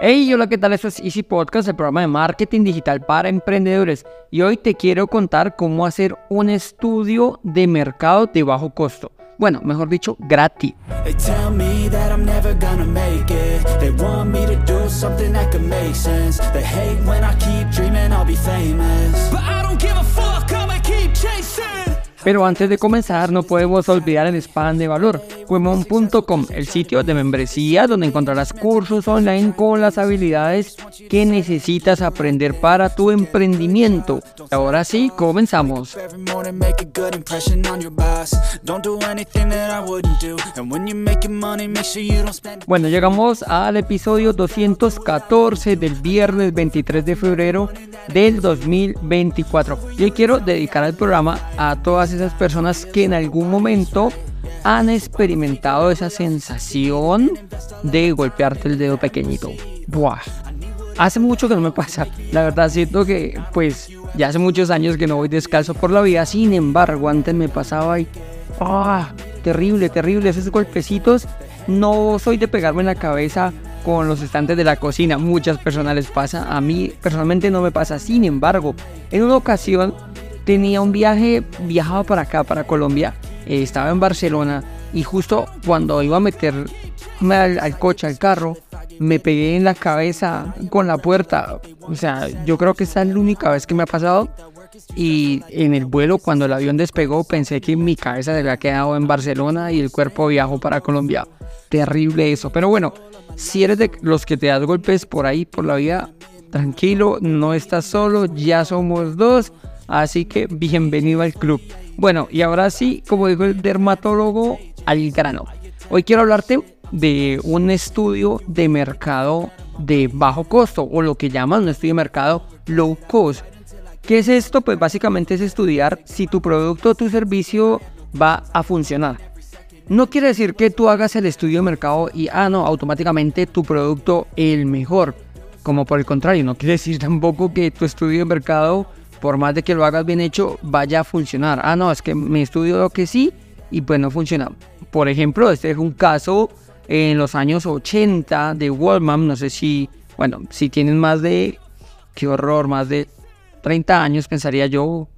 Hey, hola, ¿qué tal? Esto es Easy Podcast, el programa de marketing digital para emprendedores. Y hoy te quiero contar cómo hacer un estudio de mercado de bajo costo. Bueno, mejor dicho, gratis. They Pero antes de comenzar, no podemos olvidar el spam de valor, Cuemon.com, el sitio de membresía donde encontrarás cursos online con las habilidades que necesitas aprender para tu emprendimiento. Ahora sí, comenzamos. Bueno, llegamos al episodio 214 del viernes 23 de febrero del 2024. Yo quiero dedicar el programa a todas esas personas que en algún momento han experimentado esa sensación de golpearte el dedo pequeñito. Buah. Hace mucho que no me pasa. La verdad siento que pues ya hace muchos años que no voy descalzo por la vida. Sin embargo, antes me pasaba y... ¡Ah! Terrible, terrible. Esos golpecitos. No soy de pegarme en la cabeza con los estantes de la cocina. Muchas personas les pasa. A mí personalmente no me pasa. Sin embargo, en una ocasión tenía un viaje, viajaba para acá, para Colombia. eh, estaba en Barcelona y justo cuando iba a meterme al, al coche, al carro, me pegué en la cabeza con la puerta. O sea, yo creo que esa es la única vez que me ha pasado. Y en el vuelo, cuando el avión despegó, pensé que mi cabeza se había quedado en Barcelona y el cuerpo viajó para Colombia. Terrible eso. Pero bueno, si eres de los que te das golpes por ahí, por la vida, tranquilo, no estás solo, ya somos dos. Así que bienvenido al club. Bueno, y ahora sí, como dijo el dermatólogo, al grano. Hoy quiero hablarte de un estudio de mercado de bajo costo o lo que llaman un estudio de mercado low cost. ¿Qué es esto? Pues básicamente es estudiar si tu producto o tu servicio va a funcionar. No quiere decir que tú hagas el estudio de mercado y, ah, no, automáticamente tu producto el mejor. Como por el contrario, no quiere decir tampoco que tu estudio de mercado, por más de que lo hagas bien hecho, vaya a funcionar. Ah, no, es que me estudio lo que sí y pues no funciona. Por ejemplo, este es un caso en los años 80 de Walmart. No sé si, bueno, si tienen más de, qué horror, más de 30 años, pensaría yo,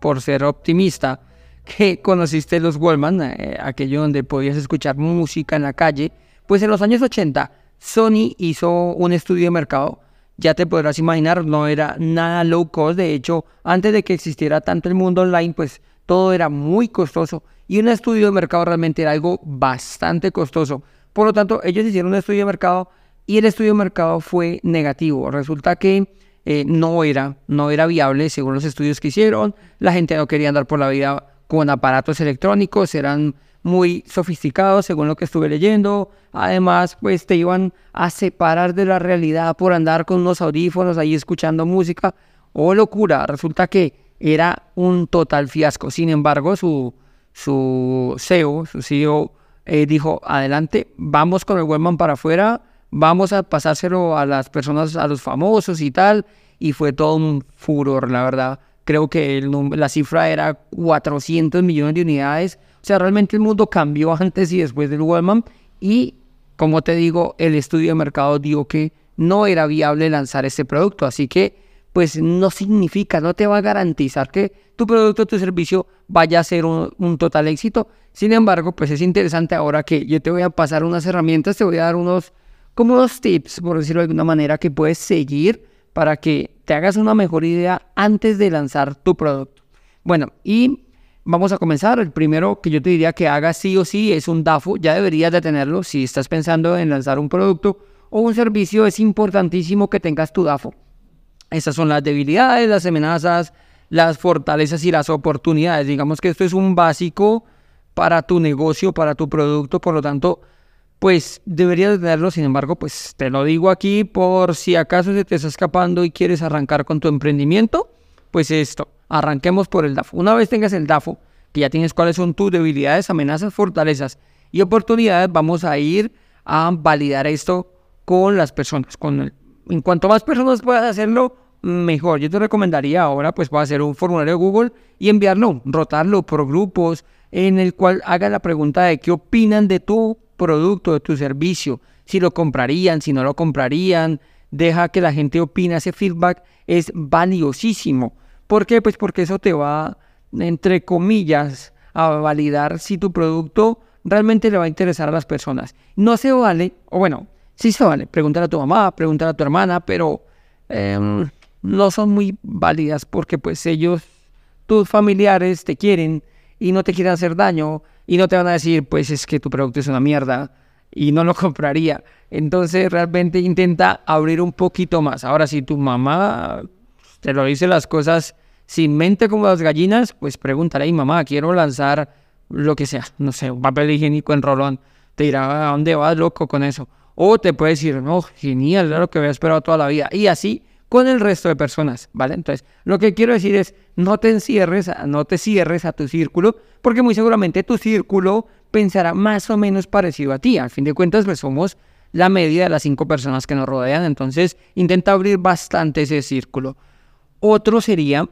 por ser optimista, que conociste los Walmart, eh, aquello donde podías escuchar música en la calle. Pues en los años 80, Sony hizo un estudio de mercado. Ya te podrás imaginar, no era nada low cost. De hecho, antes de que existiera tanto el mundo online, pues todo era muy costoso. Y un estudio de mercado realmente era algo bastante costoso. Por lo tanto, ellos hicieron un estudio de mercado y el estudio de mercado fue negativo. Resulta que eh, no, era, no era viable según los estudios que hicieron. La gente no quería andar por la vida con aparatos electrónicos, eran muy sofisticados según lo que estuve leyendo. Además, pues te iban a separar de la realidad por andar con unos audífonos ahí escuchando música. Oh, locura. Resulta que era un total fiasco. Sin embargo, su, su CEO, su CEO eh, dijo, adelante, vamos con el webman para afuera, vamos a pasárselo a las personas, a los famosos y tal. Y fue todo un furor, la verdad. Creo que el la cifra era 400 millones de unidades. O sea, realmente el mundo cambió antes y después del Webman. Y, como te digo, el estudio de mercado dijo que no era viable lanzar este producto. Así que, pues no significa, no te va a garantizar que tu producto tu servicio vaya a ser un, un total éxito. Sin embargo, pues es interesante ahora que yo te voy a pasar unas herramientas, te voy a dar unos, como unos tips, por decirlo de alguna manera, que puedes seguir para que te hagas una mejor idea antes de lanzar tu producto. Bueno, y vamos a comenzar. El primero que yo te diría que hagas sí o sí es un DAFO. Ya deberías de tenerlo si estás pensando en lanzar un producto o un servicio. Es importantísimo que tengas tu DAFO. Estas son las debilidades, las amenazas, las fortalezas y las oportunidades. Digamos que esto es un básico para tu negocio, para tu producto. Por lo tanto, pues deberías tenerlo. Sin embargo, pues te lo digo aquí por si acaso se te está escapando y quieres arrancar con tu emprendimiento. Pues esto, arranquemos por el DAFO. Una vez tengas el DAFO, que ya tienes cuáles son tus debilidades, amenazas, fortalezas y oportunidades, vamos a ir a validar esto con las personas. Con en cuanto más personas puedas hacerlo, mejor. Yo te recomendaría ahora, pues, puedes hacer un formulario de Google y enviarlo, rotarlo por grupos, en el cual haga la pregunta de qué opinan de tu producto, de tu servicio. si lo comprarían, si no lo comprarían, deja que la gente opine, ese feedback es valiosísimo. ¿Por qué? Pues porque eso te va, entre comillas, a validar si tu producto realmente le va a interesar a las personas. No se vale, o bueno, sí se vale, preguntar a tu mamá, preguntar a tu hermana, pero em, no son muy válidas porque pues ellos, tus familiares te quieren y no te quieren hacer daño y no te van a decir pues es que tu producto es una mierda y no lo compraría. Entonces realmente intenta abrir un poquito más. Ahora si tu mamá te lo dice las cosas sin mente como las gallinas, pues pregúntale, mamá, quiero lanzar lo que sea, no sé, un papel higiénico en rolón. Te dirá, ¿a dónde vas, loco, con eso? O te puede decir, no, genial, es lo que había esperado toda la vida. Y así con el resto de personas, ¿vale? Entonces, lo que quiero decir es, no te encierres, no te cierres a tu círculo, porque muy seguramente tu círculo pensará más o menos parecido a ti. Al fin de cuentas, pues somos la media de las cinco personas que nos rodean, entonces intenta abrir bastante ese círculo. Otro sería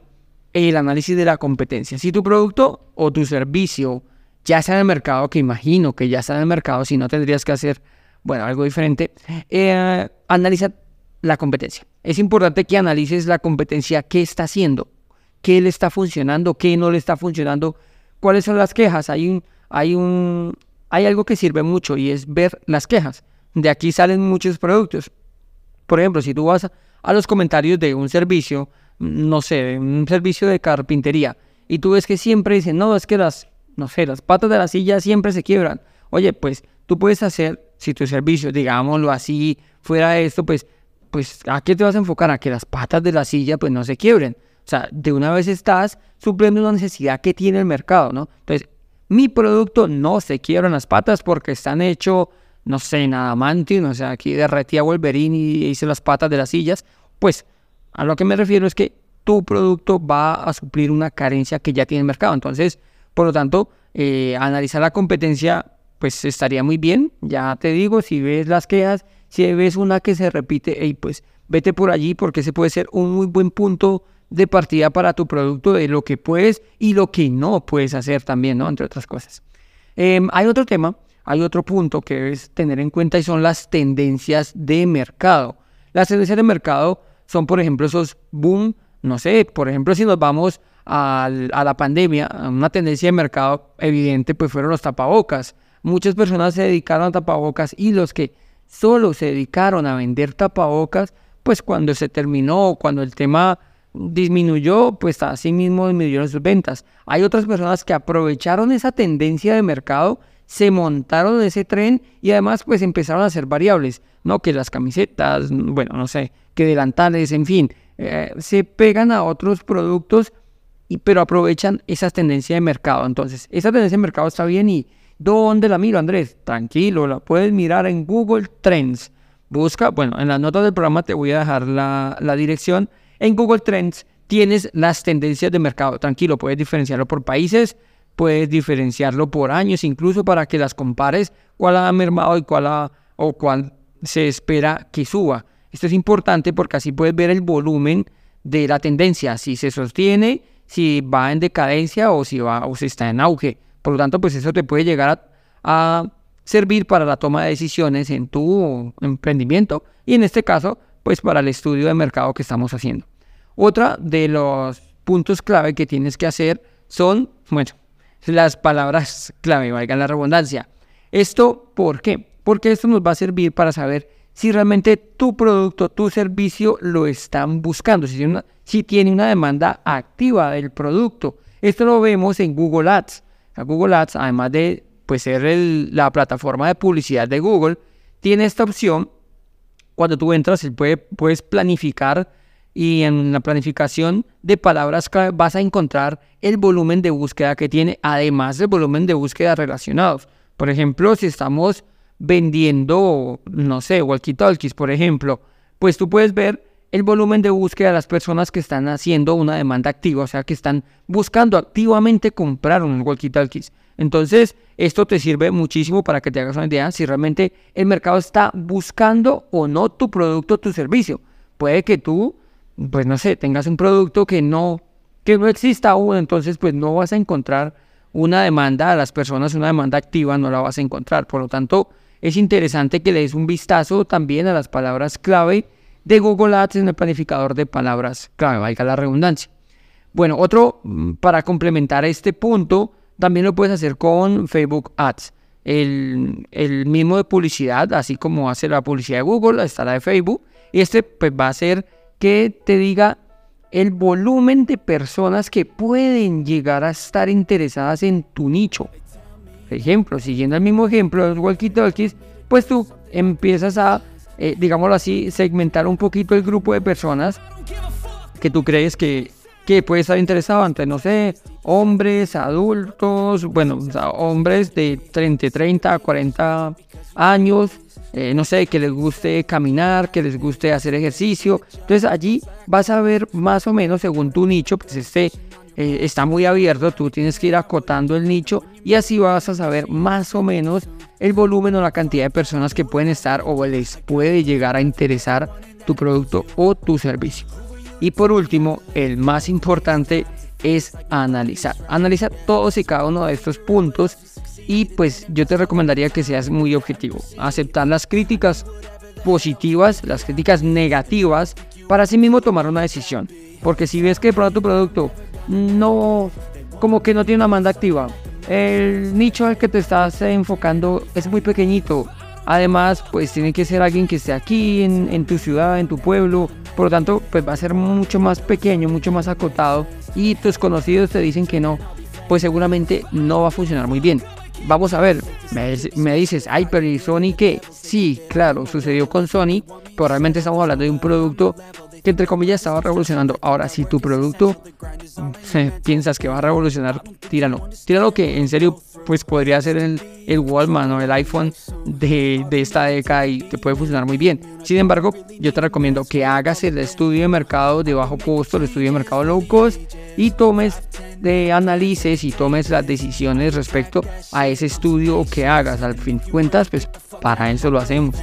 el análisis de la competencia. Si tu producto o tu servicio ya está en el mercado, que imagino que ya está en el mercado, si no tendrías que hacer, bueno, algo diferente, eh, analiza la competencia. Es importante que analices la competencia, qué está haciendo, qué le está funcionando, qué no le está funcionando, cuáles son las quejas. Hay un, hay un, hay algo que sirve mucho y es ver las quejas. De aquí salen muchos productos. Por ejemplo, si tú vas a, a los comentarios de un servicio, no sé, un servicio de carpintería, y tú ves que siempre dicen, no, es que las, no sé, las patas de la silla siempre se quiebran. Oye, pues tú puedes hacer, si tu servicio, digámoslo así, fuera esto, pues pues ¿a qué te vas a enfocar? A que las patas de la silla pues no se quiebren. O sea, de una vez estás supliendo una necesidad que tiene el mercado, ¿no? Entonces, mi producto no se quiebran las patas porque están hechos, no sé, nada adamantium, o sea, aquí derretí a Wolverine y hice las patas de las sillas. Pues, a lo que me refiero es que tu producto va a suplir una carencia que ya tiene el mercado. Entonces, por lo tanto, eh, analizar la competencia, pues estaría muy bien. Ya te digo, si ves las quejas si ves una que se repite, pues vete por allí porque ese puede ser un muy buen punto de partida para tu producto de lo que puedes y lo que no puedes hacer también, ¿no? Entre otras cosas. Em, hay otro tema, hay otro punto que debes tener en cuenta y son las tendencias de mercado. Las tendencias de mercado son, por ejemplo, esos boom, no sé, por ejemplo, si nos vamos a, la pandemia, una tendencia de mercado evidente, pues fueron los tapabocas. Muchas personas se dedicaron a tapabocas y los que solo se dedicaron a vender tapabocas, pues cuando se terminó, cuando el tema disminuyó, pues así mismo disminuyeron sus ventas. Hay otras personas que aprovecharon esa tendencia de mercado, se montaron en ese tren y además pues empezaron a hacer variables, ¿no? Que las camisetas, bueno, no sé, que delantales, en fin, eh, se pegan a otros productos, y, pero aprovechan esa tendencia de mercado. Entonces, esa tendencia de mercado está bien y, ¿Dónde la miro, Andrés? Tranquilo, la puedes mirar en Google Trends. Busca, bueno, en las notas del programa te voy a dejar la, dirección. En Google Trends tienes las tendencias de mercado. Tranquilo, puedes diferenciarlo por países, puedes diferenciarlo por años, incluso para que las compares cuál ha mermado y cuál ha, o cuál se espera que suba. Esto es importante porque así puedes ver el volumen de la tendencia, si se sostiene, si va en decadencia o si va o si está en auge. Por lo tanto, pues eso te puede llegar a, servir para la toma de decisiones en tu emprendimiento y en este caso, pues para el estudio de mercado que estamos haciendo. Otra de los puntos clave que tienes que hacer son, bueno, las palabras clave, valga la redundancia. ¿Esto por qué? Porque esto nos va a servir para saber si realmente tu producto, tu servicio lo están buscando, si tiene una, demanda activa del producto. Esto lo vemos en Google Ads. Google Ads, además de pues, ser la plataforma de publicidad de Google, tiene esta opción. Cuando tú entras, puedes planificar y en la planificación de palabras vas a encontrar el volumen de búsqueda que tiene, además del volumen de búsqueda relacionados. Por ejemplo, si estamos vendiendo, no sé, walkie-talkies, por ejemplo, pues tú puedes ver el volumen de búsqueda de las personas que están haciendo una demanda activa, o sea, que están buscando activamente comprar un walkie-talkies. Entonces, esto te sirve muchísimo para que te hagas una idea si realmente el mercado está buscando o no tu producto tu servicio. Puede que tú, pues no sé, tengas un producto que no, que no exista aún, entonces pues no vas a encontrar una demanda a las personas, una demanda activa no la vas a encontrar. Por lo tanto, es interesante que le des un vistazo también a las palabras clave de Google Ads en el planificador de palabras clave, valga la redundancia. Bueno, otro mm, para complementar este punto, también lo puedes hacer con Facebook Ads. El, el, mismo de publicidad, así como hace la publicidad de Google, está la de Facebook. Y este pues, va a hacer que te diga el volumen de personas que pueden llegar a estar interesadas en tu nicho. Ejemplo, siguiendo el mismo ejemplo de los walkie-talkies, pues tú empiezas a, eh, digámoslo así, segmentar un poquito el grupo de personas que tú crees que, que puede estar interesado ante, no sé, hombres, adultos, bueno, hombres de 30, 30 a 40 años, eh, no sé, que les guste caminar, que les guste hacer ejercicio. Entonces allí vas a ver más o menos según tu nicho, pues este eh, está muy abierto, tú tienes que ir acotando el nicho y así vas a saber más o menos el volumen o la cantidad de personas que pueden estar o les puede llegar a interesar tu producto o tu servicio. Y por último, el más importante es analizar. Analizar todos y cada uno de estos puntos y pues yo te recomendaría que seas muy objetivo. Aceptar las críticas positivas, las críticas negativas, para así mismo tomar una decisión. Porque si ves que de pronto tu producto no, como que no tiene una manda activa, el nicho al que te estás enfocando es muy pequeñito. Además, pues tiene que ser alguien que esté aquí en, tu ciudad, en tu pueblo. Por lo tanto, pues va a ser mucho más pequeño, mucho más acotado. Y tus conocidos te dicen que no, pues seguramente no va a funcionar muy bien vamos a ver, me, dices, ay, pero ¿y Sony qué? Sí, claro, sucedió con Sony, pero realmente estamos hablando de un producto que entre comillas estaba revolucionando. Ahora, si tu producto eh, piensas que va a revolucionar, tíralo. Tíralo que en serio pues podría ser el, el Walmart o el iPhone de, de, esta década y te puede funcionar muy bien. Sin embargo, yo te recomiendo que hagas el estudio de mercado de bajo costo, el estudio de mercado low cost y tomes de analices y tomes las decisiones respecto a ese estudio que hagas. Al fin de cuentas, pues para eso lo hacemos.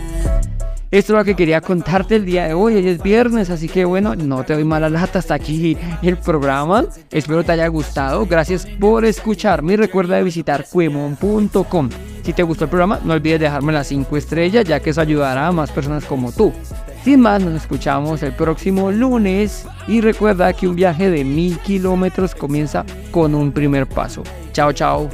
Esto es lo que quería contarte el día de hoy. Hoy es viernes, así que bueno, no te doy mala lata hasta aquí el programa. Espero te haya gustado. Gracias por escucharme y recuerda visitar cuemon.com. Si te gustó el programa, no olvides dejarme las 5 estrellas, ya que eso ayudará a más personas como tú. Sin más, nos escuchamos el próximo lunes y recuerda que un viaje de mil kilómetros comienza con un primer paso. Chao, chao.